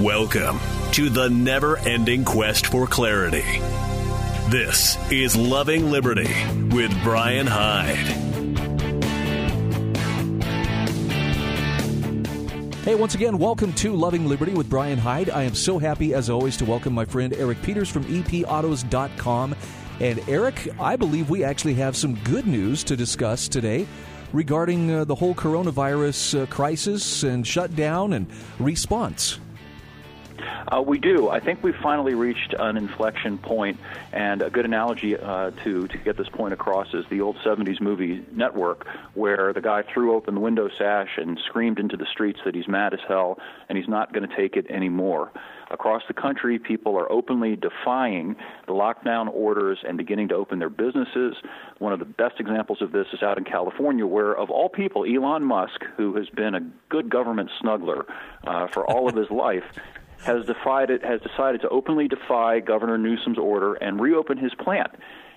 Welcome to the never ending quest for clarity. This is Loving Liberty with Brian Hyde. Hey, once again, welcome to Loving Liberty with Brian Hyde. I am so happy, as always, to welcome my friend Eric Peters from epautos.com. And Eric, I believe we actually have some good news to discuss today regarding uh, the whole coronavirus uh, crisis and shutdown and response. Uh, we do. I think we've finally reached an inflection point, and a good analogy uh, to to get this point across is the old '70s movie Network, where the guy threw open the window sash and screamed into the streets that he's mad as hell and he's not going to take it anymore. Across the country, people are openly defying the lockdown orders and beginning to open their businesses. One of the best examples of this is out in California, where, of all people, Elon Musk, who has been a good government snuggler uh, for all of his life, has decided has decided to openly defy Governor Newsom's order and reopen his plant.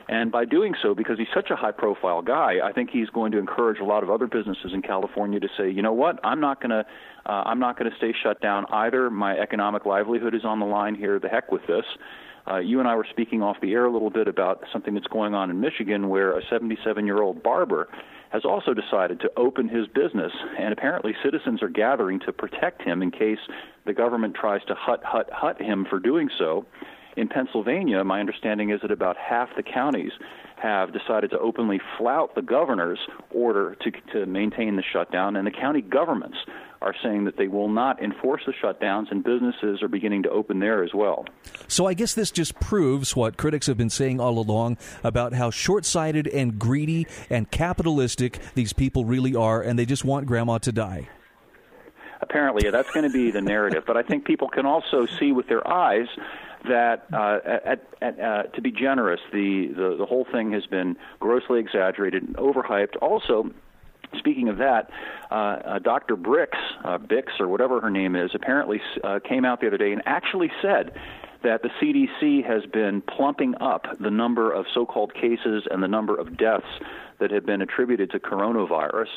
And by doing so, because he's such a high profile guy, I think he's going to encourage a lot of other businesses in California to say, you know what, I'm not going to, uh, I'm not going to stay shut down either. My economic livelihood is on the line here. The heck with this. Uh, you and I were speaking off the air a little bit about something that's going on in Michigan, where a 77 year old barber has also decided to open his business, and apparently citizens are gathering to protect him in case the government tries to hut, hut, hut him for doing so. In Pennsylvania, my understanding is that about half the counties have decided to openly flout the governor's order to, to maintain the shutdown, and the county governments are saying that they will not enforce the shutdowns, and businesses are beginning to open there as well. So I guess this just proves what critics have been saying all along about how short sighted and greedy and capitalistic these people really are, and they just want grandma to die. Apparently, that's going to be the narrative. But I think people can also see with their eyes that uh, at, at, uh, to be generous, the, the the whole thing has been grossly exaggerated and overhyped. Also, Speaking of that, uh, uh, Dr. Bricks, uh, Bix, or whatever her name is, apparently uh, came out the other day and actually said that the CDC has been plumping up the number of so called cases and the number of deaths that have been attributed to coronavirus.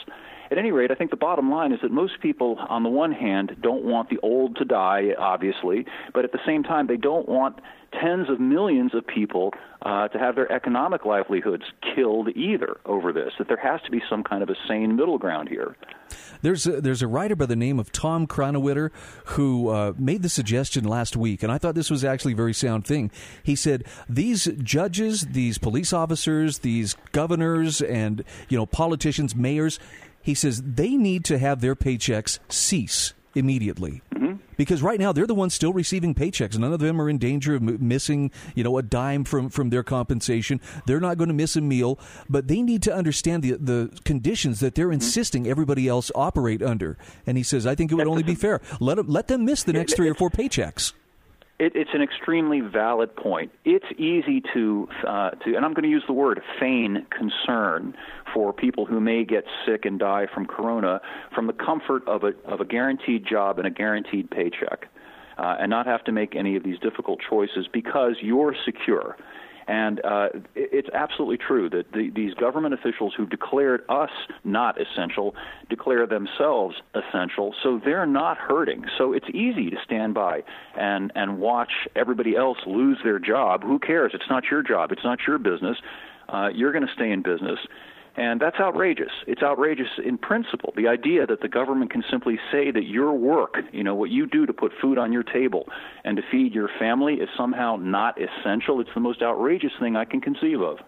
At any rate, I think the bottom line is that most people, on the one hand, don't want the old to die, obviously, but at the same time, they don't want tens of millions of people uh, to have their economic livelihoods killed either over this. That there has to be some kind of a sane middle ground here. There's a, there's a writer by the name of Tom Kronowiter who uh, made the suggestion last week, and I thought this was actually a very sound thing. He said these judges, these police officers, these governors, and you know politicians, mayors he says they need to have their paychecks cease immediately. Mm-hmm. Because right now they're the ones still receiving paychecks. None of them are in danger of m- missing, you know, a dime from, from their compensation. They're not going to miss a meal, but they need to understand the the conditions that they're mm-hmm. insisting everybody else operate under. And he says, I think it would only be fair let them, let them miss the next three or four paychecks. It, it's an extremely valid point. It's easy to, uh, to, and I'm going to use the word feign concern for people who may get sick and die from corona from the comfort of a of a guaranteed job and a guaranteed paycheck, uh, and not have to make any of these difficult choices because you're secure. And uh, it's absolutely true that the, these government officials who declared us not essential declare themselves essential, so they're not hurting. So it's easy to stand by and, and watch everybody else lose their job. Who cares? It's not your job, it's not your business. Uh, you're going to stay in business. And that's outrageous. It's outrageous in principle. The idea that the government can simply say that your work, you know, what you do to put food on your table and to feed your family is somehow not essential. It's the most outrageous thing I can conceive of.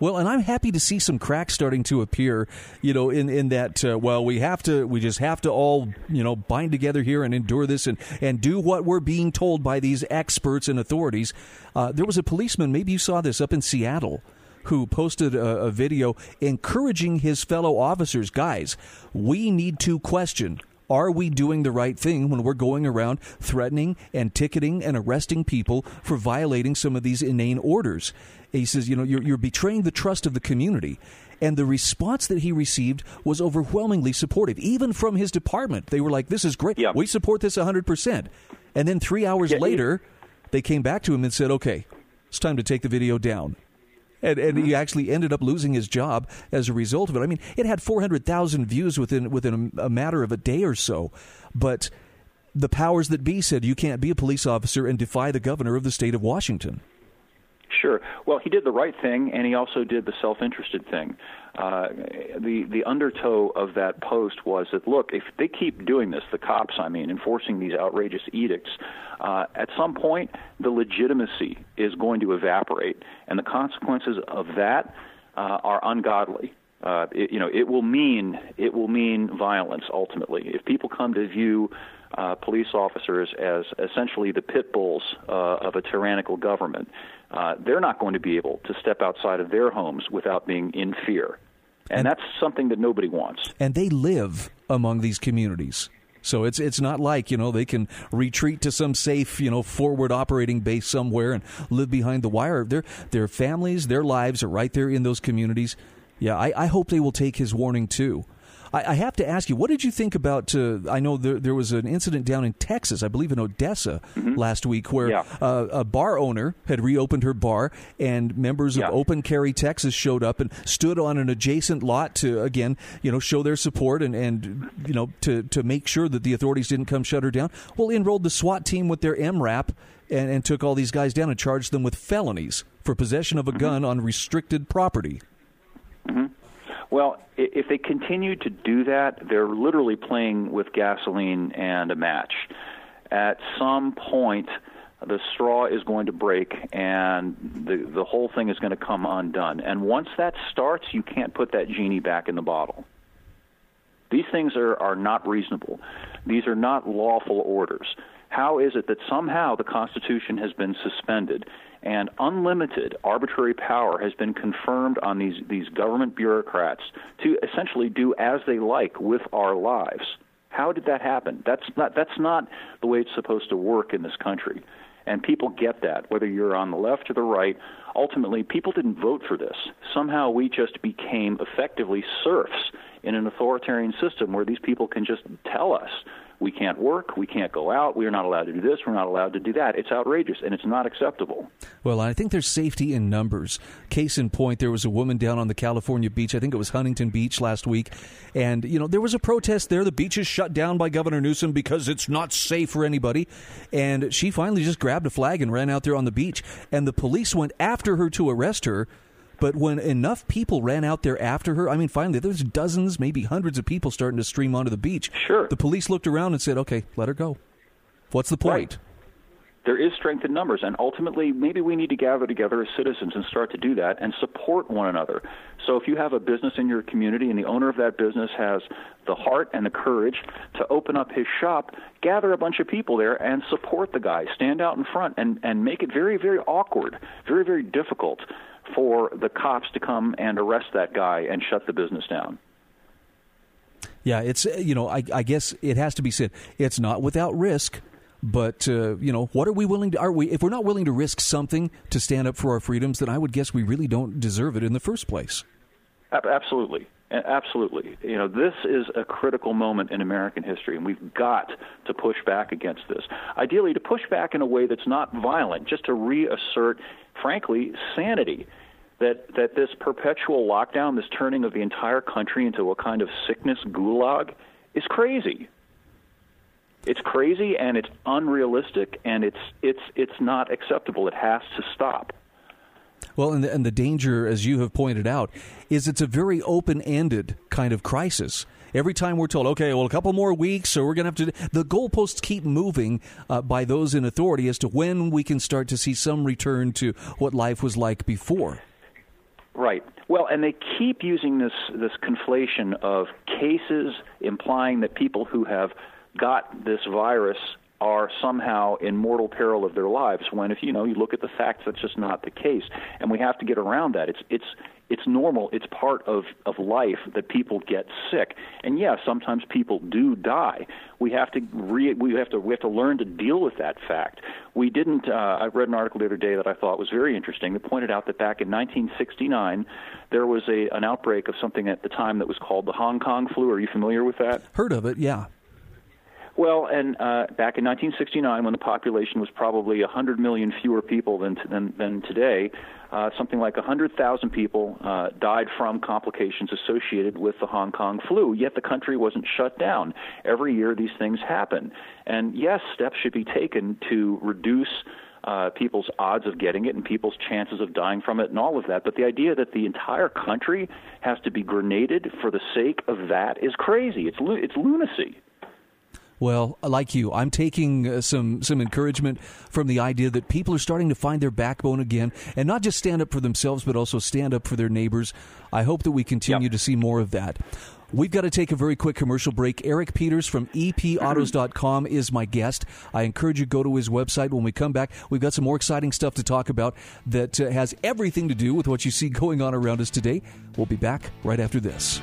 Well, and I'm happy to see some cracks starting to appear, you know, in in that. Uh, well, we have to, we just have to all, you know, bind together here and endure this and and do what we're being told by these experts and authorities. Uh, there was a policeman, maybe you saw this up in Seattle who posted a, a video encouraging his fellow officers, guys, we need to question are we doing the right thing when we're going around threatening and ticketing and arresting people for violating some of these inane orders? He says, you know, you're, you're betraying the trust of the community. And the response that he received was overwhelmingly supportive, even from his department. They were like, this is great. Yeah. We support this 100%. And then three hours yeah, later, they came back to him and said, okay, it's time to take the video down and, and he actually ended up losing his job as a result of it. I mean, it had 400,000 views within within a, a matter of a day or so, but the powers that be said you can't be a police officer and defy the governor of the state of Washington. Sure. Well, he did the right thing, and he also did the self-interested thing. Uh, the the undertow of that post was that look, if they keep doing this, the cops, I mean, enforcing these outrageous edicts, uh, at some point the legitimacy is going to evaporate, and the consequences of that uh, are ungodly. Uh, it, you know, it will mean it will mean violence ultimately. If people come to view uh, police officers as essentially the pit bulls uh, of a tyrannical government, uh, they're not going to be able to step outside of their homes without being in fear. And, and that's something that nobody wants. And they live among these communities. So it's it's not like you know they can retreat to some safe you know forward operating base somewhere and live behind the wire. Their their families, their lives are right there in those communities. Yeah, I, I hope they will take his warning too. I, I have to ask you, what did you think about? Uh, I know there, there, was an incident down in Texas, I believe in Odessa, mm-hmm. last week, where yeah. uh, a bar owner had reopened her bar, and members yeah. of Open Carry Texas showed up and stood on an adjacent lot to again, you know, show their support and and you know to to make sure that the authorities didn't come shut her down. Well, enrolled the SWAT team with their MRAP. And, and took all these guys down and charged them with felonies for possession of a mm-hmm. gun on restricted property. Mm-hmm. Well, if they continue to do that, they're literally playing with gasoline and a match. At some point, the straw is going to break and the the whole thing is going to come undone. And once that starts, you can't put that genie back in the bottle. These things are, are not reasonable. These are not lawful orders. How is it that somehow the Constitution has been suspended and unlimited arbitrary power has been confirmed on these, these government bureaucrats to essentially do as they like with our lives. How did that happen? That's not, that's not the way it's supposed to work in this country. And people get that, whether you're on the left or the right. Ultimately, people didn't vote for this. Somehow we just became effectively serfs in an authoritarian system where these people can just tell us we can't work, we can't go out, we're not allowed to do this, we're not allowed to do that. It's outrageous and it's not acceptable. Well, I think there's safety in numbers. Case in point, there was a woman down on the California beach, I think it was Huntington Beach last week, and you know, there was a protest there. The beach is shut down by Governor Newsom because it's not safe for anybody. And she finally just grabbed a flag and ran out there on the beach, and the police went after her to arrest her but when enough people ran out there after her, I mean, finally, there's dozens, maybe hundreds of people starting to stream onto the beach. Sure. The police looked around and said, okay, let her go. What's the point? Right. There is strength in numbers, and ultimately, maybe we need to gather together as citizens and start to do that and support one another. So, if you have a business in your community and the owner of that business has the heart and the courage to open up his shop, gather a bunch of people there and support the guy. Stand out in front and, and make it very, very awkward, very, very difficult for the cops to come and arrest that guy and shut the business down. Yeah, it's you know I, I guess it has to be said it's not without risk, but uh, you know what are we willing to are we if we're not willing to risk something to stand up for our freedoms, then I would guess we really don't deserve it in the first place. Absolutely. Absolutely. You know, this is a critical moment in American history, and we've got to push back against this. Ideally, to push back in a way that's not violent, just to reassert, frankly, sanity. That, that this perpetual lockdown, this turning of the entire country into a kind of sickness gulag, is crazy. It's crazy and it's unrealistic and it's it's it's not acceptable. It has to stop. Well, and the, and the danger, as you have pointed out, is it's a very open ended kind of crisis. Every time we're told, okay, well, a couple more weeks, or we're going to have to, the goalposts keep moving uh, by those in authority as to when we can start to see some return to what life was like before. Right. Well, and they keep using this this conflation of cases implying that people who have got this virus are somehow in mortal peril of their lives when if you know you look at the facts that's just not the case. And we have to get around that. It's it's it's normal. It's part of of life that people get sick. And yeah sometimes people do die. We have to re, we have to we have to learn to deal with that fact. We didn't uh, I read an article the other day that I thought was very interesting that pointed out that back in 1969 there was a an outbreak of something at the time that was called the Hong Kong flu. Are you familiar with that? Heard of it yeah Well, and uh, back in 1969, when the population was probably 100 million fewer people than than, than today, uh, something like 100,000 people uh, died from complications associated with the Hong Kong flu. Yet the country wasn't shut down. Every year, these things happen, and yes, steps should be taken to reduce. Uh, people's odds of getting it and people's chances of dying from it and all of that. But the idea that the entire country has to be grenaded for the sake of that is crazy. It's it's lunacy. Well, like you, I'm taking uh, some some encouragement from the idea that people are starting to find their backbone again, and not just stand up for themselves, but also stand up for their neighbors. I hope that we continue yep. to see more of that. We've got to take a very quick commercial break. Eric Peters from epautos.com is my guest. I encourage you to go to his website. When we come back, we've got some more exciting stuff to talk about that uh, has everything to do with what you see going on around us today. We'll be back right after this.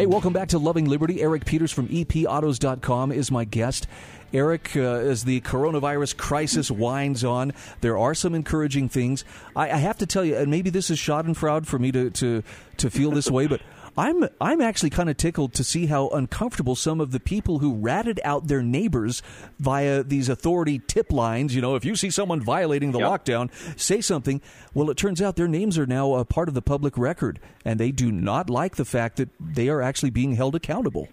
Hey, welcome back to Loving Liberty. Eric Peters from epautos.com is my guest. Eric, uh, as the coronavirus crisis winds on, there are some encouraging things. I, I have to tell you, and maybe this is Schadenfreude for me to, to, to feel this way, but I'm I'm actually kind of tickled to see how uncomfortable some of the people who ratted out their neighbors via these authority tip lines. You know, if you see someone violating the yep. lockdown, say something. Well, it turns out their names are now a part of the public record, and they do not like the fact that they are actually being held accountable.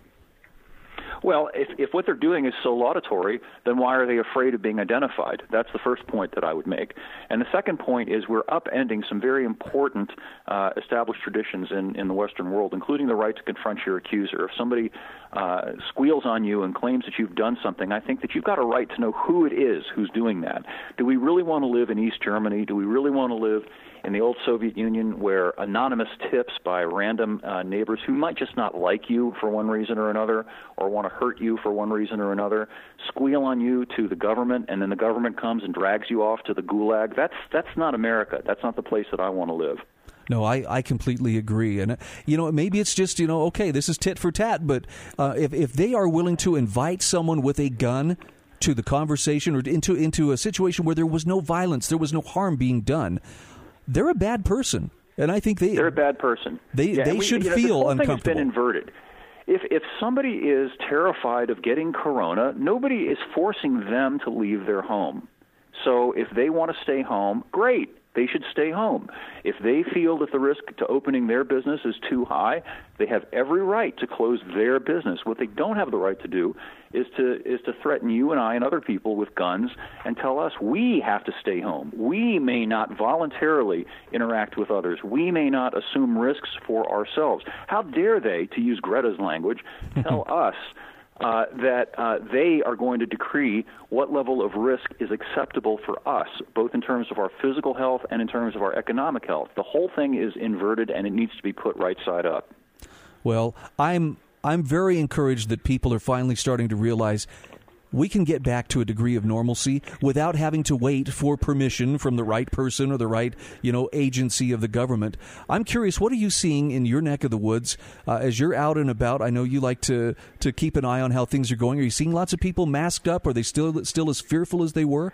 Well, if, if what they're doing is so laudatory, then why are they afraid of being identified? That's the first point that I would make. And the second point is we're upending some very important uh, established traditions in, in the Western world, including the right to confront your accuser. If somebody uh, squeals on you and claims that you've done something, I think that you've got a right to know who it is who's doing that. Do we really want to live in East Germany? Do we really want to live in the old Soviet Union where anonymous tips by random uh, neighbors who might just not like you for one reason or another or want to hurt you for one reason or another squeal on you to the government and then the government comes and drags you off to the gulag that's that's not America that's not the place that I want to live no, I, I completely agree. And, you know, maybe it's just, you know, okay, this is tit for tat, but uh, if, if they are willing to invite someone with a gun to the conversation or into, into a situation where there was no violence, there was no harm being done, they're a bad person, and I think they they're a bad person. They yeah, they we, should you know, feel this uncomfortable. Thing has been inverted. If if somebody is terrified of getting corona, nobody is forcing them to leave their home. So if they want to stay home, great they should stay home. If they feel that the risk to opening their business is too high, they have every right to close their business. What they don't have the right to do is to is to threaten you and I and other people with guns and tell us we have to stay home. We may not voluntarily interact with others. We may not assume risks for ourselves. How dare they, to use Greta's language, tell us uh, that uh, they are going to decree what level of risk is acceptable for us, both in terms of our physical health and in terms of our economic health. The whole thing is inverted, and it needs to be put right side up. Well, I'm I'm very encouraged that people are finally starting to realize we can get back to a degree of normalcy without having to wait for permission from the right person or the right you know agency of the government. I'm curious, what are you seeing in your neck of the woods uh, as you're out and about? I know you like to to keep an eye on how things are going. Are you seeing lots of people masked up? Are they still still as fearful as they were?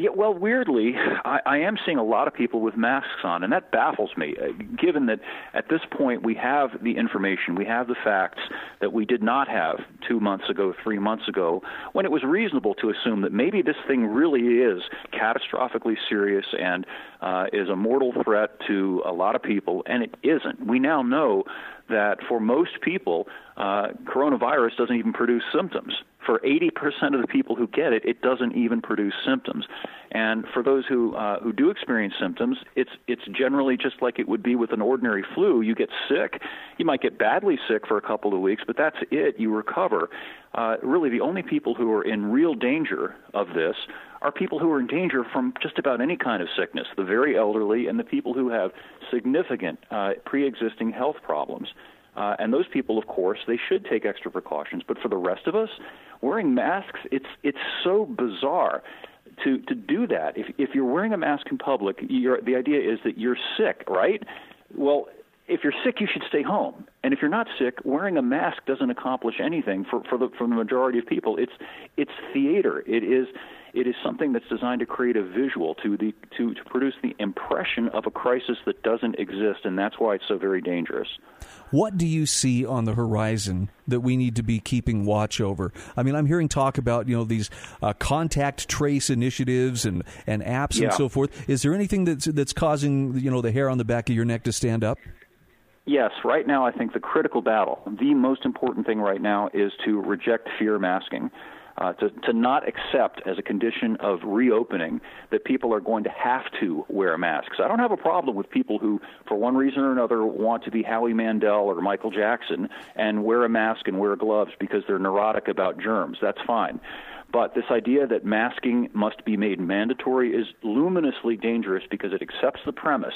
Yeah, well, weirdly, I, I am seeing a lot of people with masks on, and that baffles me, uh, given that at this point we have the information, we have the facts that we did not have two months ago, three months ago, when it was reasonable to assume that maybe this thing really is catastrophically serious and uh, is a mortal threat to a lot of people, and it isn't. We now know that for most people, uh, coronavirus doesn't even produce symptoms. For 80% of the people who get it, it doesn't even produce symptoms. And for those who uh, who do experience symptoms, it's it's generally just like it would be with an ordinary flu. You get sick, you might get badly sick for a couple of weeks, but that's it. You recover. Uh, really, the only people who are in real danger of this are people who are in danger from just about any kind of sickness, the very elderly and the people who have significant uh, pre-existing health problems. Uh, and those people, of course, they should take extra precautions. But for the rest of us, wearing masks, it's it's so bizarre to to do that. If if you're wearing a mask in public, the idea is that you're sick, right? Well, if you're sick, you should stay home. And if you're not sick, wearing a mask doesn't accomplish anything for for the for the majority of people. It's it's theater. It is it is something that's designed to create a visual to the to, to produce the impression of a crisis that doesn't exist, and that's why it's so very dangerous. What do you see on the horizon that we need to be keeping watch over? I mean, I'm hearing talk about you know these uh, contact trace initiatives and, and apps yeah. and so forth. Is there anything that's that's causing you know the hair on the back of your neck to stand up? Yes, right now I think the critical battle, the most important thing right now is to reject fear masking uh, to, to not accept as a condition of reopening that people are going to have to wear masks. I don't have a problem with people who, for one reason or another, want to be Howie Mandel or Michael Jackson and wear a mask and wear gloves because they're neurotic about germs. That's fine. But this idea that masking must be made mandatory is luminously dangerous because it accepts the premise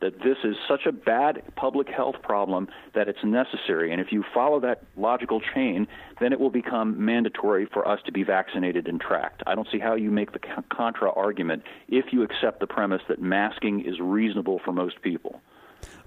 that this is such a bad public health problem that it's necessary. And if you follow that logical chain, then it will become mandatory for us to be vaccinated and tracked. I don't see how you make the contra argument if you accept the premise that masking is reasonable for most people.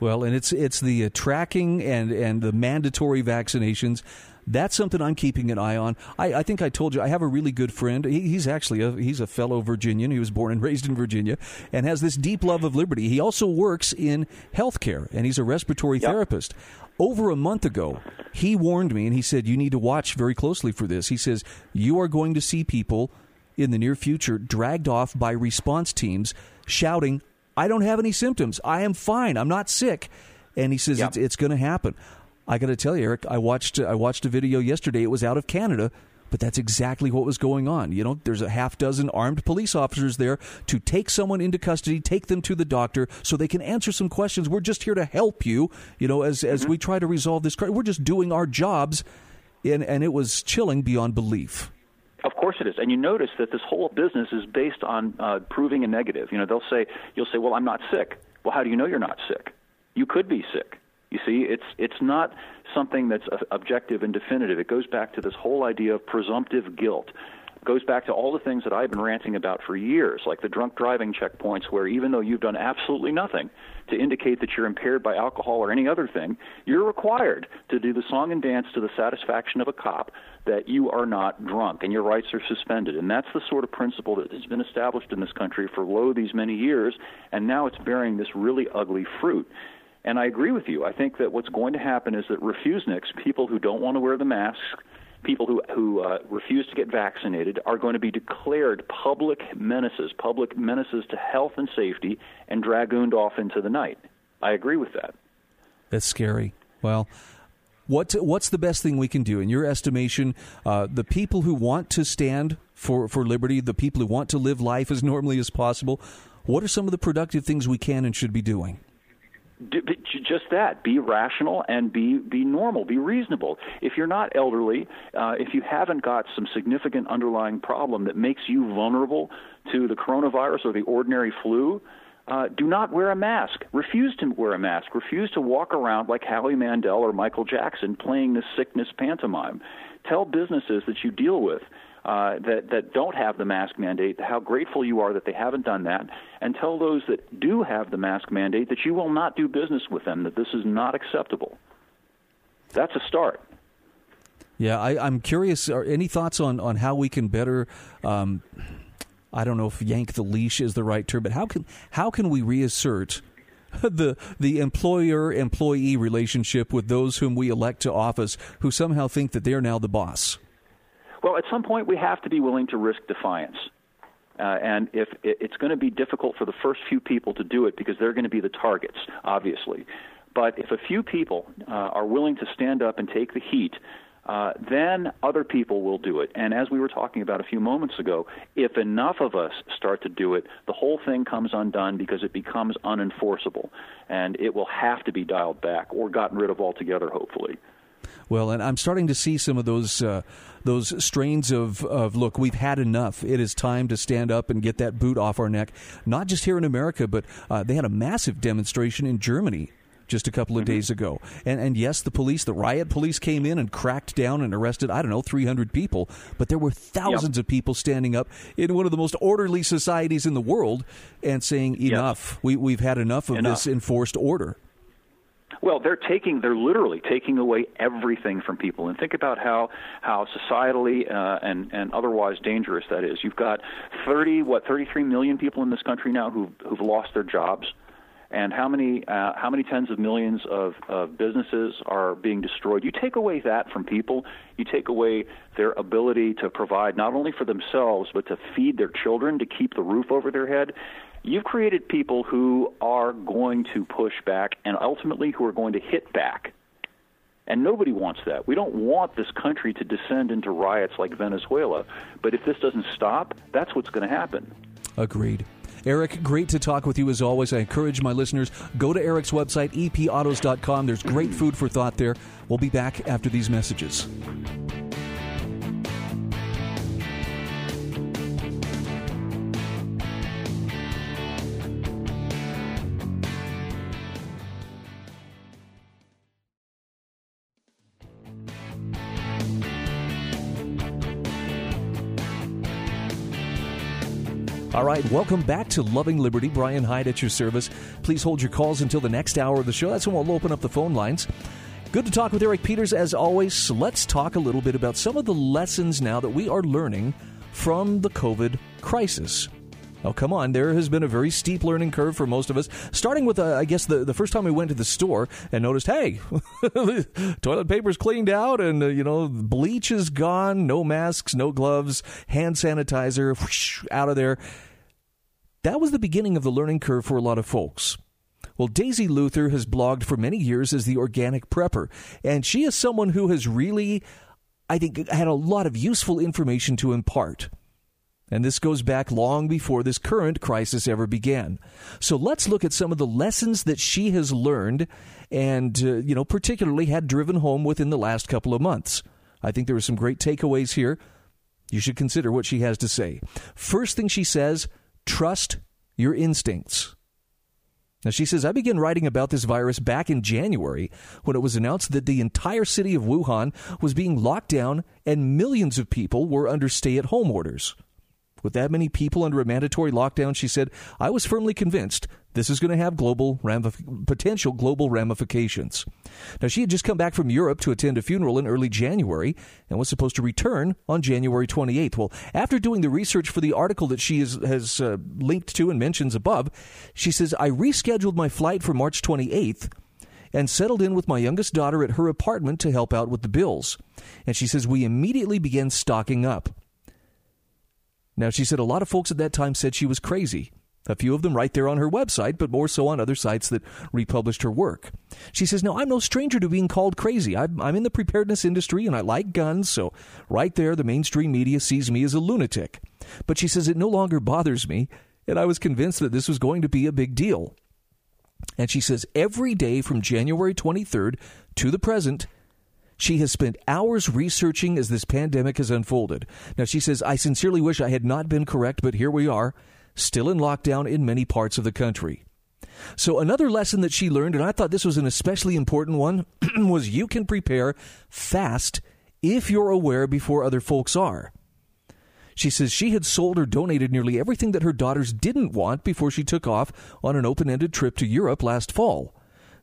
Well, and it's it's the uh, tracking and and the mandatory vaccinations that's something I'm keeping an eye on. I, I think I told you I have a really good friend. He, he's actually a, he's a fellow Virginian. He was born and raised in Virginia and has this deep love of liberty. He also works in healthcare and he's a respiratory yep. therapist. Over a month ago, he warned me and he said, You need to watch very closely for this. He says, You are going to see people in the near future dragged off by response teams shouting, I don't have any symptoms. I am fine. I'm not sick. And he says, yep. It's, it's going to happen. I got to tell you, Eric, I watched I watched a video yesterday. It was out of Canada, but that's exactly what was going on. You know, there's a half dozen armed police officers there to take someone into custody, take them to the doctor so they can answer some questions. We're just here to help you, you know, as as mm-hmm. we try to resolve this crime. We're just doing our jobs. And and it was chilling beyond belief. Of course it is, and you notice that this whole business is based on uh, proving a negative. You know, they'll say, you'll say, "Well, I'm not sick." Well, how do you know you're not sick? You could be sick. You see, it's it's not something that's objective and definitive. It goes back to this whole idea of presumptive guilt. It goes back to all the things that I've been ranting about for years, like the drunk driving checkpoints, where even though you've done absolutely nothing to indicate that you're impaired by alcohol or any other thing, you're required to do the song and dance to the satisfaction of a cop that you are not drunk and your rights are suspended. And that's the sort of principle that has been established in this country for lo these many years, and now it's bearing this really ugly fruit. And I agree with you. I think that what's going to happen is that refuseniks, people who don't want to wear the mask, people who who uh, refuse to get vaccinated, are going to be declared public menaces, public menaces to health and safety, and dragooned off into the night. I agree with that. That's scary. Well. What, what's the best thing we can do in your estimation? Uh, the people who want to stand for, for liberty, the people who want to live life as normally as possible, what are some of the productive things we can and should be doing? Just that be rational and be be normal be reasonable if you're not elderly uh, if you haven't got some significant underlying problem that makes you vulnerable to the coronavirus or the ordinary flu uh, do not wear a mask. Refuse to wear a mask. Refuse to walk around like Howie Mandel or Michael Jackson playing this sickness pantomime. Tell businesses that you deal with uh, that that don't have the mask mandate, how grateful you are that they haven't done that, and tell those that do have the mask mandate that you will not do business with them, that this is not acceptable. That's a start. Yeah, I, am curious. Are any thoughts on on how we can better? Um, I don't know if yank the leash is the right term, but how can how can we reassert the the employer employee relationship with those whom we elect to office who somehow think that they're now the boss? Well, at some point, we have to be willing to risk defiance. Uh, and if it's going to be difficult for the first few people to do it because they're going to be the targets, obviously. But if a few people uh, are willing to stand up and take the heat, uh, then other people will do it. And as we were talking about a few moments ago, if enough of us start to do it, the whole thing comes undone because it becomes unenforceable. And it will have to be dialed back or gotten rid of altogether, hopefully. Well, and I'm starting to see some of those uh, those strains of, of look, we've had enough. It is time to stand up and get that boot off our neck. Not just here in America, but uh, they had a massive demonstration in Germany just a couple of mm-hmm. days ago. And and yes, the police, the riot police came in and cracked down and arrested I don't know 300 people, but there were thousands yep. of people standing up in one of the most orderly societies in the world and saying enough. Yep. We we've had enough of enough. this enforced order. Well, they're taking, they're literally taking away everything from people. And think about how how societally uh, and and otherwise dangerous that is. You've got 30, what, 33 million people in this country now who've who've lost their jobs and how many uh, how many tens of millions of, of businesses are being destroyed. You take away that from people, you take away their ability to provide not only for themselves but to feed their children, to keep the roof over their head. You've created people who are going to push back and ultimately who are going to hit back. And nobody wants that. We don't want this country to descend into riots like Venezuela. But if this doesn't stop, that's what's going to happen. Agreed. Eric, great to talk with you as always. I encourage my listeners go to Eric's website epautos.com. There's great food for thought there. We'll be back after these messages. All right, welcome back to Loving Liberty. Brian Hyde at your service. Please hold your calls until the next hour of the show. That's when we'll open up the phone lines. Good to talk with Eric Peters as always. Let's talk a little bit about some of the lessons now that we are learning from the COVID crisis. Oh, come on. There has been a very steep learning curve for most of us, starting with, uh, I guess, the, the first time we went to the store and noticed, hey, toilet paper's cleaned out and, uh, you know, bleach is gone, no masks, no gloves, hand sanitizer, whoosh, out of there. That was the beginning of the learning curve for a lot of folks. Well, Daisy Luther has blogged for many years as the organic prepper, and she is someone who has really, I think, had a lot of useful information to impart. And this goes back long before this current crisis ever began. So let's look at some of the lessons that she has learned and, uh, you know, particularly had driven home within the last couple of months. I think there are some great takeaways here. You should consider what she has to say. First thing she says trust your instincts. Now, she says, I began writing about this virus back in January when it was announced that the entire city of Wuhan was being locked down and millions of people were under stay at home orders. With that many people under a mandatory lockdown, she said, I was firmly convinced this is going to have global ramif- potential global ramifications. Now, she had just come back from Europe to attend a funeral in early January and was supposed to return on January 28th. Well, after doing the research for the article that she is, has uh, linked to and mentions above, she says, I rescheduled my flight for March 28th and settled in with my youngest daughter at her apartment to help out with the bills. And she says, We immediately began stocking up. Now, she said a lot of folks at that time said she was crazy. A few of them right there on her website, but more so on other sites that republished her work. She says, No, I'm no stranger to being called crazy. I'm, I'm in the preparedness industry and I like guns, so right there, the mainstream media sees me as a lunatic. But she says, It no longer bothers me, and I was convinced that this was going to be a big deal. And she says, Every day from January 23rd to the present, she has spent hours researching as this pandemic has unfolded. Now, she says, I sincerely wish I had not been correct, but here we are, still in lockdown in many parts of the country. So, another lesson that she learned, and I thought this was an especially important one, was you can prepare fast if you're aware before other folks are. She says she had sold or donated nearly everything that her daughters didn't want before she took off on an open ended trip to Europe last fall.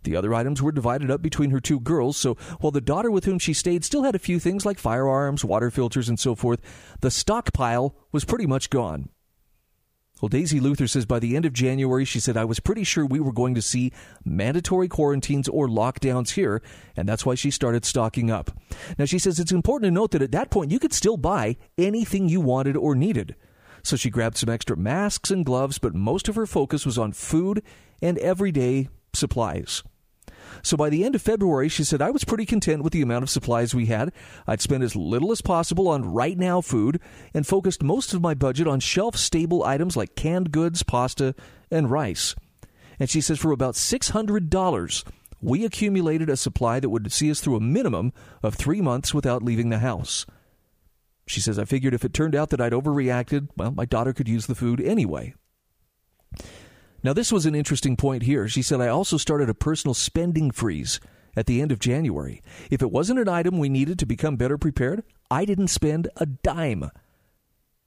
The other items were divided up between her two girls, so while the daughter with whom she stayed still had a few things like firearms, water filters, and so forth, the stockpile was pretty much gone. Well, Daisy Luther says by the end of January, she said, I was pretty sure we were going to see mandatory quarantines or lockdowns here, and that's why she started stocking up. Now, she says it's important to note that at that point, you could still buy anything you wanted or needed. So she grabbed some extra masks and gloves, but most of her focus was on food and everyday supplies. So by the end of February, she said, I was pretty content with the amount of supplies we had. I'd spent as little as possible on right now food and focused most of my budget on shelf stable items like canned goods, pasta, and rice. And she says, for about $600, we accumulated a supply that would see us through a minimum of three months without leaving the house. She says, I figured if it turned out that I'd overreacted, well, my daughter could use the food anyway. Now, this was an interesting point here. She said, I also started a personal spending freeze at the end of January. If it wasn't an item we needed to become better prepared, I didn't spend a dime.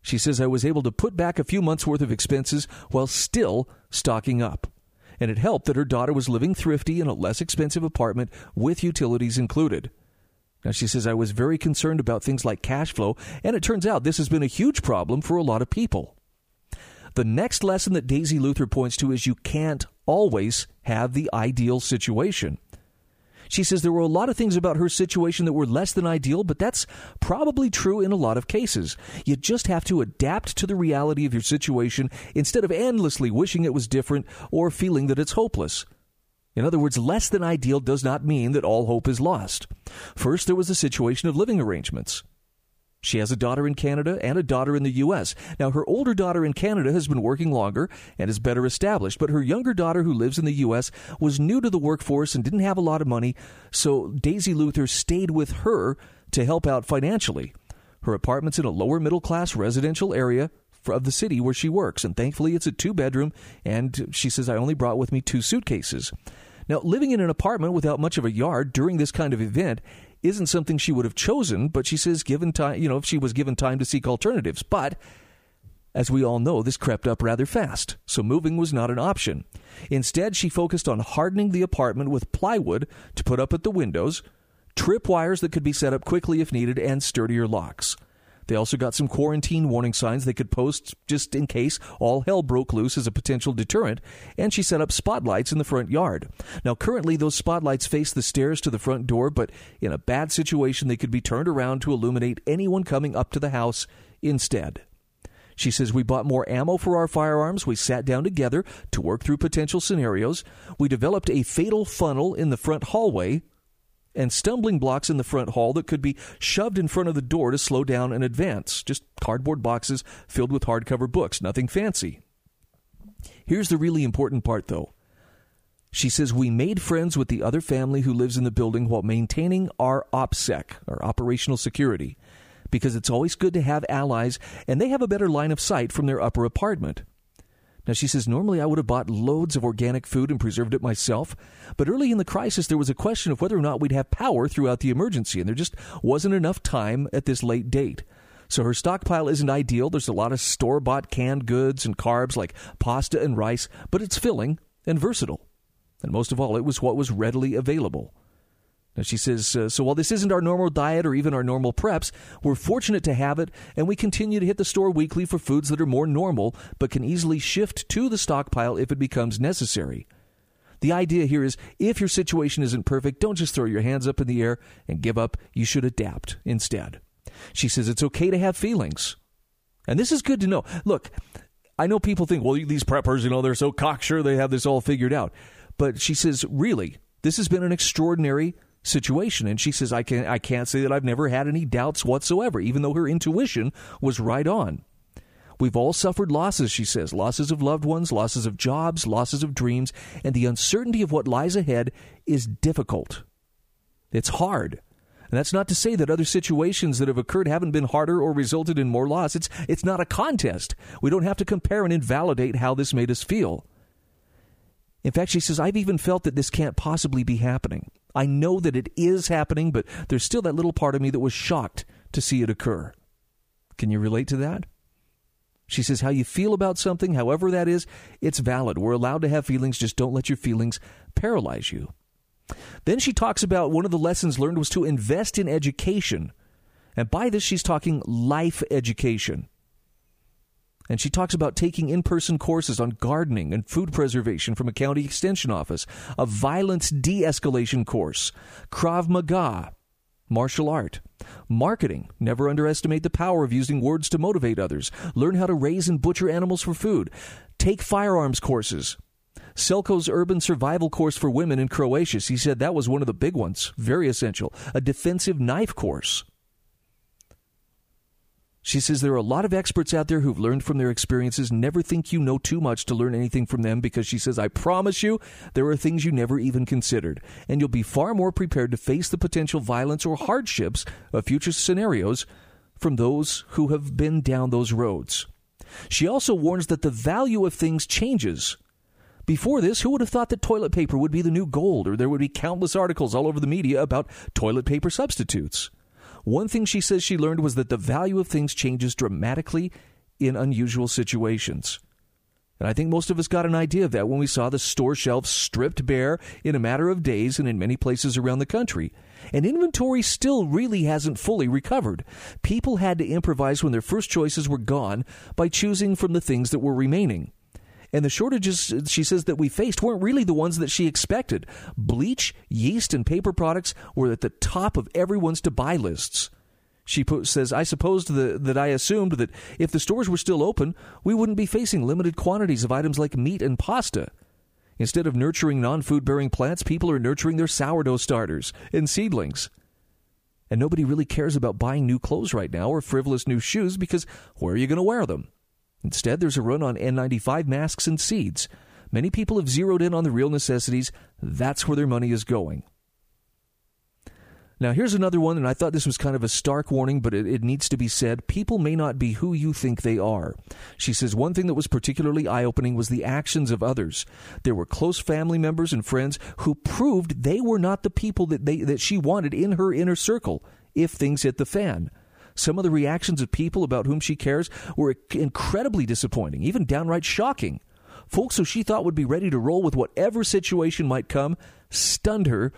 She says, I was able to put back a few months' worth of expenses while still stocking up. And it helped that her daughter was living thrifty in a less expensive apartment with utilities included. Now, she says, I was very concerned about things like cash flow, and it turns out this has been a huge problem for a lot of people. The next lesson that Daisy Luther points to is you can't always have the ideal situation. She says there were a lot of things about her situation that were less than ideal, but that's probably true in a lot of cases. You just have to adapt to the reality of your situation instead of endlessly wishing it was different or feeling that it's hopeless. In other words, less than ideal does not mean that all hope is lost. First, there was the situation of living arrangements. She has a daughter in Canada and a daughter in the U.S. Now, her older daughter in Canada has been working longer and is better established, but her younger daughter, who lives in the U.S., was new to the workforce and didn't have a lot of money, so Daisy Luther stayed with her to help out financially. Her apartment's in a lower middle class residential area of the city where she works, and thankfully it's a two bedroom, and she says, I only brought with me two suitcases. Now, living in an apartment without much of a yard during this kind of event isn't something she would have chosen, but she says given time, you know, if she was given time to seek alternatives. But as we all know, this crept up rather fast, so moving was not an option. Instead, she focused on hardening the apartment with plywood to put up at the windows, trip wires that could be set up quickly if needed, and sturdier locks. They also got some quarantine warning signs they could post just in case all hell broke loose as a potential deterrent, and she set up spotlights in the front yard. Now, currently, those spotlights face the stairs to the front door, but in a bad situation, they could be turned around to illuminate anyone coming up to the house instead. She says, We bought more ammo for our firearms. We sat down together to work through potential scenarios. We developed a fatal funnel in the front hallway and stumbling blocks in the front hall that could be shoved in front of the door to slow down and advance. Just cardboard boxes filled with hardcover books, nothing fancy. Here's the really important part, though. She says, We made friends with the other family who lives in the building while maintaining our OPSEC, our operational security, because it's always good to have allies, and they have a better line of sight from their upper apartment. Now, she says, normally I would have bought loads of organic food and preserved it myself, but early in the crisis, there was a question of whether or not we'd have power throughout the emergency, and there just wasn't enough time at this late date. So her stockpile isn't ideal. There's a lot of store bought canned goods and carbs like pasta and rice, but it's filling and versatile. And most of all, it was what was readily available. Now she says, uh, so while this isn't our normal diet or even our normal preps, we're fortunate to have it, and we continue to hit the store weekly for foods that are more normal, but can easily shift to the stockpile if it becomes necessary. The idea here is if your situation isn't perfect, don't just throw your hands up in the air and give up. You should adapt instead. She says it's okay to have feelings. And this is good to know. Look, I know people think, well, these preppers, you know, they're so cocksure, they have this all figured out. But she says, really, this has been an extraordinary situation and she says I can I can't say that I've never had any doubts whatsoever even though her intuition was right on. We've all suffered losses, she says, losses of loved ones, losses of jobs, losses of dreams, and the uncertainty of what lies ahead is difficult. It's hard. And that's not to say that other situations that have occurred haven't been harder or resulted in more loss. It's, it's not a contest. We don't have to compare and invalidate how this made us feel. In fact, she says, I've even felt that this can't possibly be happening. I know that it is happening, but there's still that little part of me that was shocked to see it occur. Can you relate to that? She says, How you feel about something, however that is, it's valid. We're allowed to have feelings, just don't let your feelings paralyze you. Then she talks about one of the lessons learned was to invest in education. And by this, she's talking life education. And she talks about taking in person courses on gardening and food preservation from a county extension office, a violence de escalation course, Krav Maga, martial art, marketing. Never underestimate the power of using words to motivate others. Learn how to raise and butcher animals for food. Take firearms courses. Selco's urban survival course for women in Croatia. He said that was one of the big ones, very essential. A defensive knife course. She says there are a lot of experts out there who've learned from their experiences. Never think you know too much to learn anything from them because she says, I promise you, there are things you never even considered. And you'll be far more prepared to face the potential violence or hardships of future scenarios from those who have been down those roads. She also warns that the value of things changes Before this, who would have thought that toilet paper would be the new gold, or there would be countless articles all over the media about toilet paper substitutes? One thing she says she learned was that the value of things changes dramatically in unusual situations. And I think most of us got an idea of that when we saw the store shelves stripped bare in a matter of days and in many places around the country. And inventory still really hasn't fully recovered. People had to improvise when their first choices were gone by choosing from the things that were remaining. And the shortages she says that we faced weren't really the ones that she expected. Bleach, yeast, and paper products were at the top of everyone's to buy lists. She says, I supposed that, that I assumed that if the stores were still open, we wouldn't be facing limited quantities of items like meat and pasta. Instead of nurturing non food bearing plants, people are nurturing their sourdough starters and seedlings. And nobody really cares about buying new clothes right now or frivolous new shoes because where are you going to wear them? Instead, there's a run on N95 masks and seeds. Many people have zeroed in on the real necessities. That's where their money is going. Now, here's another one, and I thought this was kind of a stark warning, but it, it, needs to be said. People may not be who you think they are. She says one thing that was particularly eye opening was the actions of others. There were close family members and friends who proved they were not the people that, they, that she wanted in her inner circle if things hit the fan. Some of the reactions of people about whom she cares were incredibly disappointing, even downright shocking. Folks who she thought would be ready to roll with whatever situation might come stunned her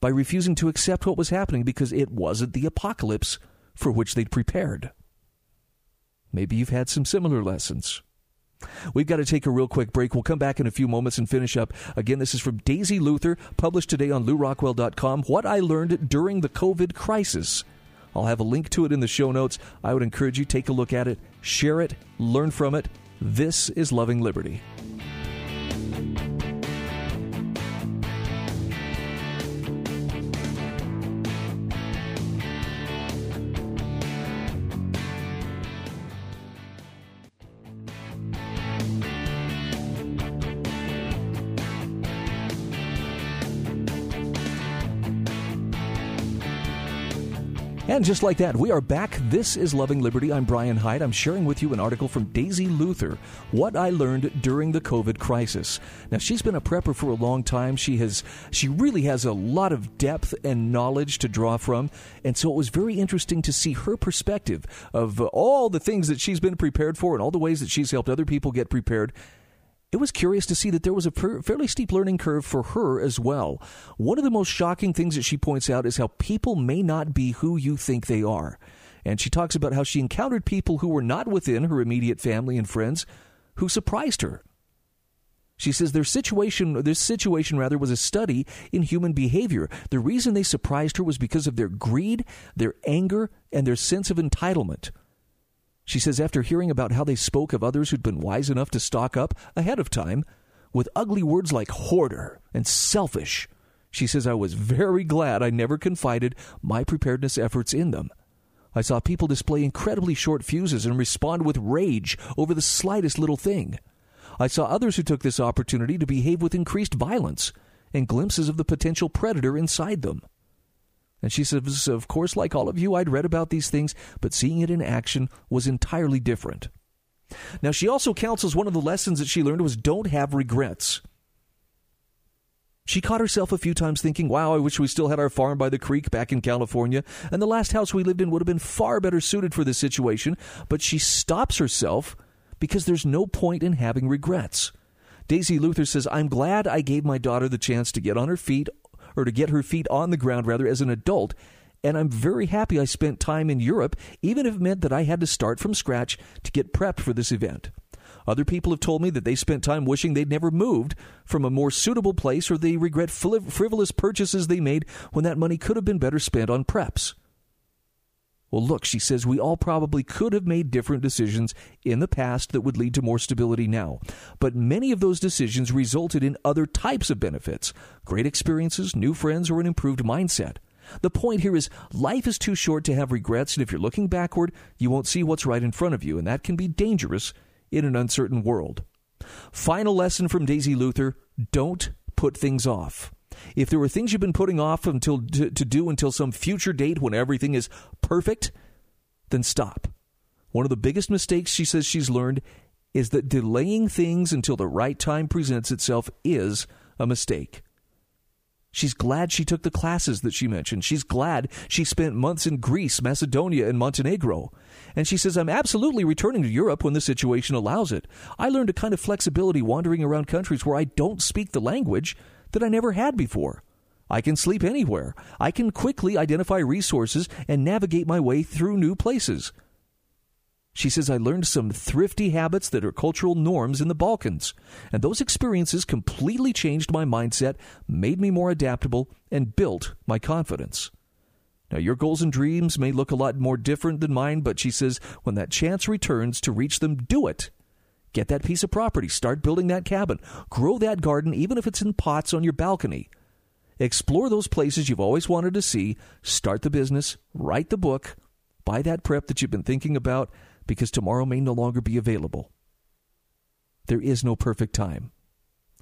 by refusing to accept what was happening because it wasn't the apocalypse for which they'd prepared. Maybe you've had some similar lessons. We've got to take a real quick break. We'll come back in a few moments and finish up. Again, this is from Daisy Luther, published today on lewrockwell.com. What I learned during the COVID crisis. I'll have a link to it in the show notes. I would encourage you take a look at it, share it, learn from it. This is Loving Liberty. And just like that, we are back. This is Loving Liberty. I'm Brian Hyde. I'm sharing with you an article from Daisy Luther, What I Learned During the COVID Crisis. Now, she's been a prepper for a long time. She has she really has a lot of depth and knowledge to draw from, and so it was very interesting to see her perspective of all the things that she's been prepared for and all the ways that she's helped other people get prepared it was curious to see that there was a fairly steep learning curve for her as well. One of the most shocking things that she points out is how people may not be who you think they are. And she talks about how she encountered people who were not within her immediate family and friends who surprised her. She says their situation, this situation rather, was a study in human behavior. The reason they surprised her was because of their greed, their anger, and their sense of entitlement. She says after hearing about how they spoke of others who'd been wise enough to stock up ahead of time with ugly words like hoarder and selfish, she says I was very glad I never confided my preparedness efforts in them. I saw people display incredibly short fuses and respond with rage over the slightest little thing. I saw others who took this opportunity to behave with increased violence and glimpses of the potential predator inside them. And she says, Of course, like all of you, I'd read about these things, but seeing it in action was entirely different. Now, she also counsels one of the lessons that she learned was don't have regrets. She caught herself a few times thinking, wow, I wish we still had our farm by the creek back in California, and the last house we lived in would have been far better suited for this situation. But she stops herself because there's no point in having regrets. Daisy Luther says, I'm glad I gave my daughter the chance to get on her feet or to get her feet on the ground rather as an adult. And I'm very happy I spent time in Europe, even if it meant that I had to start from scratch to get prepped for this event. Other people have told me that they spent time wishing they'd never moved from a more suitable place or they regret frivolous purchases they made when that money could have been better spent on preps. Well, look, she says we all probably could have made different decisions in the past that would lead to more stability now. But many of those decisions resulted in other types of benefits great experiences, new friends, or an improved mindset. The point here is life is too short to have regrets, and if you're looking backward, you won't see what's right in front of you, and that can be dangerous in an uncertain world. Final lesson from Daisy Luther don't put things off. If there were things you've been putting off until to, to do until some future date when everything is perfect, then stop. One of the biggest mistakes she says she's learned is that delaying things until the right time presents itself is a mistake. She's glad she took the classes that she mentioned. She's glad she spent months in Greece, Macedonia, and Montenegro. And she says, I'm absolutely returning to Europe when the situation allows it. I learned a kind of flexibility wandering around countries where I don't speak the language that I never had before. I can sleep anywhere. I can quickly identify resources and navigate my way through new places. She says, I learned some thrifty habits that are cultural norms in the Balkans. And those experiences completely changed my mindset, made me more adaptable, and built my confidence. Now, your goals and dreams may look a lot more different than mine, but she says, when that chance returns to reach them, do it. Get that piece of property, start building that cabin, grow that garden, even if it's in pots on your balcony. Explore those places you've always wanted to see, start the business, write the book, buy that prep that you've been thinking about, because tomorrow may no longer be available. There is no perfect time.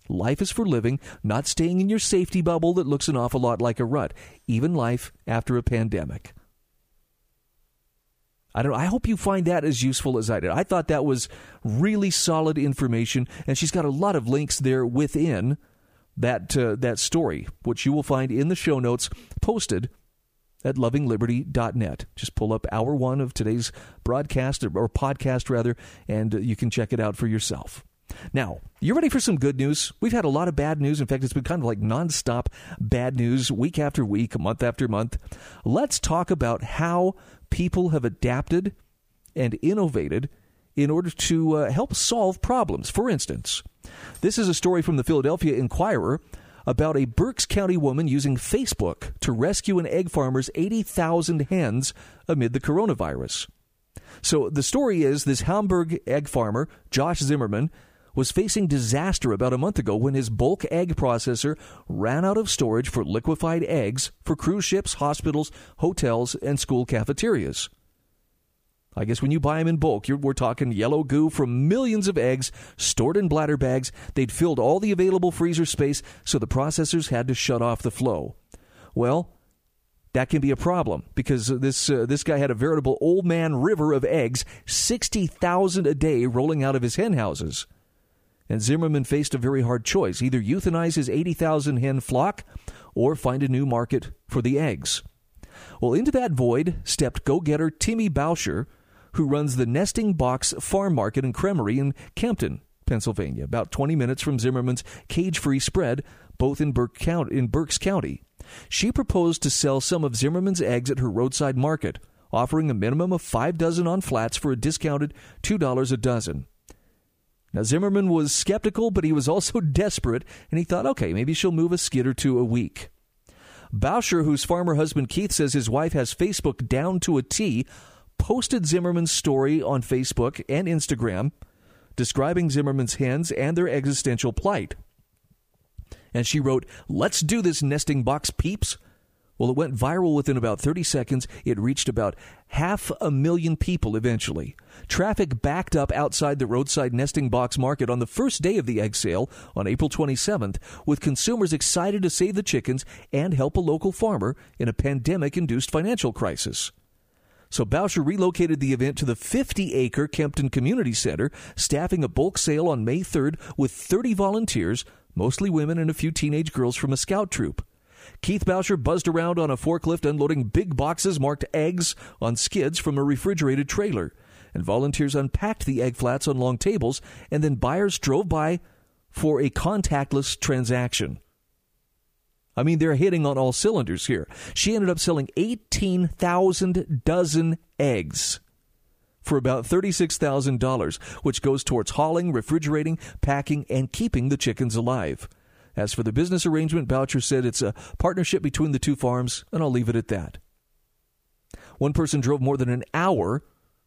Life is for living, not staying in your safety bubble that looks an awful lot like a rut, even life after a pandemic. I don't. I hope you find that as useful as I did. I thought that was really solid information, and she's got a lot of links there within that uh, that story, which you will find in the show notes posted at lovingliberty.net. Just pull up hour one of today's broadcast or, or podcast, rather, and uh, you can check it out for yourself. Now, you're ready for some good news? We've had a lot of bad news. In fact, it's been kind of like nonstop bad news week after week, month after month. Let's talk about how people have adapted and innovated in order to uh, help solve problems. For instance, this is a story from the Philadelphia Inquirer about a Berks County woman using Facebook to rescue an egg farmer's 80,000 hens amid the coronavirus. So the story is this Hamburg egg farmer, Josh Zimmerman, was facing disaster about a month ago when his bulk egg processor ran out of storage for liquefied eggs for cruise ships, hospitals, hotels, and school cafeterias. I guess when you buy them in bulk, we're talking yellow goo from millions of eggs stored in bladder bags. They'd filled all the available freezer space, so the processors had to shut off the flow. Well, that can be a problem because this uh, this guy had a veritable old man river of eggs, sixty thousand a day rolling out of his hen houses. And Zimmerman faced a very hard choice: either euthanize his eighty thousand hen flock, or find a new market for the eggs. Well, into that void stepped go-getter Timmy Boucher who runs the Nesting Box Farm Market and Creamery in Kempton, Pennsylvania, about 20 minutes from Zimmerman's cage free spread, both in, Burke County, in Berks County. She proposed to sell some of Zimmerman's eggs at her roadside market, offering a minimum of five dozen on flats for a discounted $2 a dozen. Now, Zimmerman was skeptical, but he was also desperate, and he thought, okay, maybe she'll move a skid or two a week. Boucher, whose farmer husband Keith says his wife has Facebook down to a T, posted Zimmerman's story on Facebook and Instagram describing Zimmerman's hens and their existential plight. And she wrote, Let's do this nesting box, peeps. Well, it went viral within about 30 seconds. It reached about half a million people eventually. Traffic backed up outside the roadside nesting box market on the first day of the egg sale on April 27th, with consumers excited to save the chickens and help a local farmer in a pandemic induced financial crisis. So Boucher relocated the event to the 50 acre Kempton Community Center, staffing a bulk sale on May 3rd with 30 volunteers, mostly women and a few teenage girls from a scout troop. Keith Boucher buzzed around on a forklift unloading big boxes marked eggs on skids from a refrigerated trailer. And volunteers unpacked the egg flats on long tables, and then buyers drove by for a contactless transaction. I mean, they're hitting on all cylinders here. She ended up selling 18,000 dozen eggs for about $36,000, which goes towards hauling, refrigerating, packing, and keeping the chickens alive. As for the business arrangement, Boucher said it's a partnership between the two farms, and I'll leave it at that. One person drove more than an hour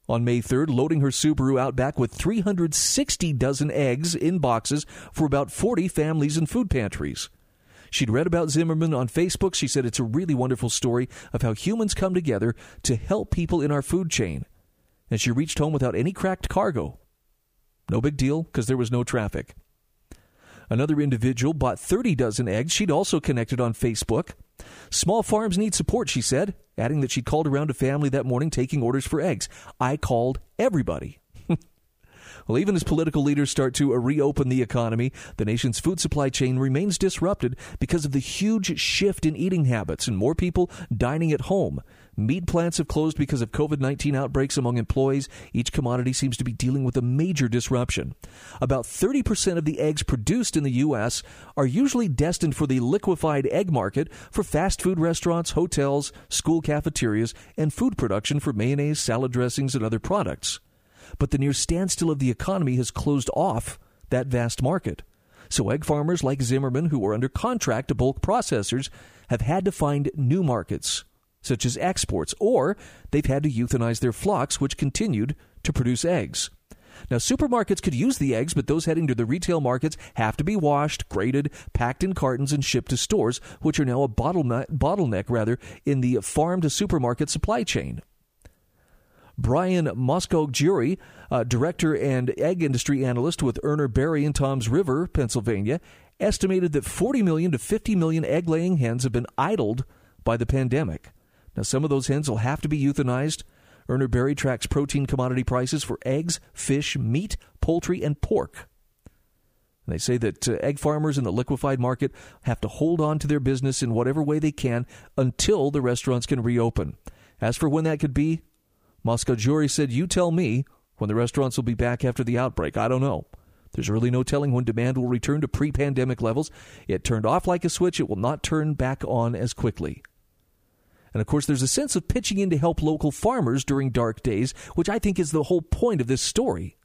on May 3rd, loading her Subaru Outback with 360 dozen eggs in boxes for about 40 families and food pantries. She'd read about Zimmerman on Facebook. She said it's a really wonderful story of how humans come together to help people in our food chain. And she reached home without any cracked cargo. No big deal, because there was no traffic. Another individual bought 30 dozen eggs. She'd also connected on Facebook. Small farms need support, she said, adding that she'd called around a family that morning taking orders for eggs. I called everybody. Well, even as political leaders start to reopen the economy, the nation's food supply chain remains disrupted because of the huge shift in eating habits and more people dining at home. Meat plants have closed because of COVID 19 outbreaks among employees. Each commodity seems to be dealing with a major disruption. About 30% of the eggs produced in the U.S. are usually destined for the liquefied egg market for fast food restaurants, hotels, school cafeterias, and food production for mayonnaise, salad dressings, and other products. But the near standstill of the economy has closed off that vast market. So egg farmers like Zimmerman, who are under contract to bulk processors, have had to find new markets such as exports, or they've had to euthanize their flocks, which continued to produce eggs. Now, supermarkets could use the eggs, but those heading to the retail markets have to be washed, graded, packed in cartons, and shipped to stores, which are now a bottleneck, bottleneck rather, in the farm to supermarket supply chain. Brian Moscogiuri, uh, director and egg industry analyst with Urner Barry in Toms River, Pennsylvania, estimated that 40 million to 50 million egg laying hens have been idled by the pandemic. Now, some of those hens will have to be euthanized. Urner Barry tracks protein commodity prices for eggs, fish, meat, poultry, and pork. And they say that uh, egg farmers in the liquefied market have to hold on to their business in whatever way they can until the restaurants can reopen. As for when that could be, Moscogiuri said, You tell me when the restaurants will be back after the outbreak. I don't know. There's really no telling when demand will return to pre pandemic levels. It turned off like a switch, it will not turn back on as quickly. And of course, there's a sense of pitching in to help local farmers during dark days, which I think is the whole point of this story.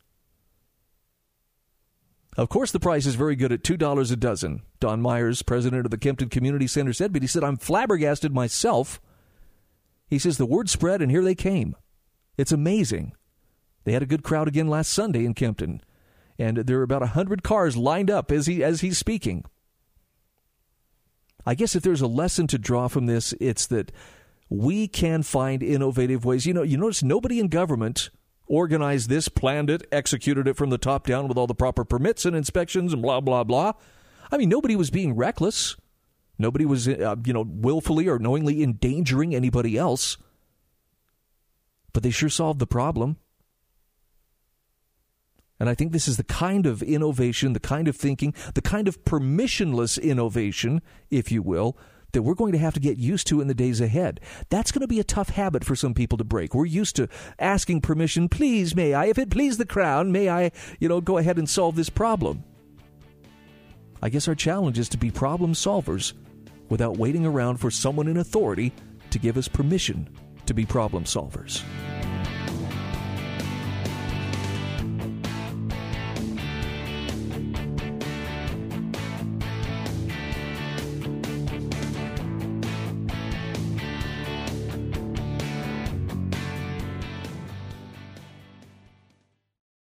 Of course, the price is very good at $2 a dozen. Don Myers, president of the Kempton Community Center, said, but he said, I'm flabbergasted myself. He says, the word spread, and here they came. It's amazing. They had a good crowd again last Sunday in Kempton, and there are about a 100 cars lined up as, he, as he's speaking. I guess if there's a lesson to draw from this, it's that we can find innovative ways. You know, you notice nobody in government organized this, planned it, executed it from the top down with all the proper permits and inspections and blah blah blah. I mean, nobody was being reckless. Nobody was, uh, you know, willfully or knowingly endangering anybody else. But they sure solved the problem. And I think this is the kind of innovation, the kind of thinking, the kind of permissionless innovation, if you will, that we're going to have to get used to in the days ahead. That's going to be a tough habit for some people to break. We're used to asking permission, please, may I, if it please the crown, may I, you know, go ahead and solve this problem. I guess our challenge is to be problem solvers without waiting around for someone in authority to give us permission to be problem solvers.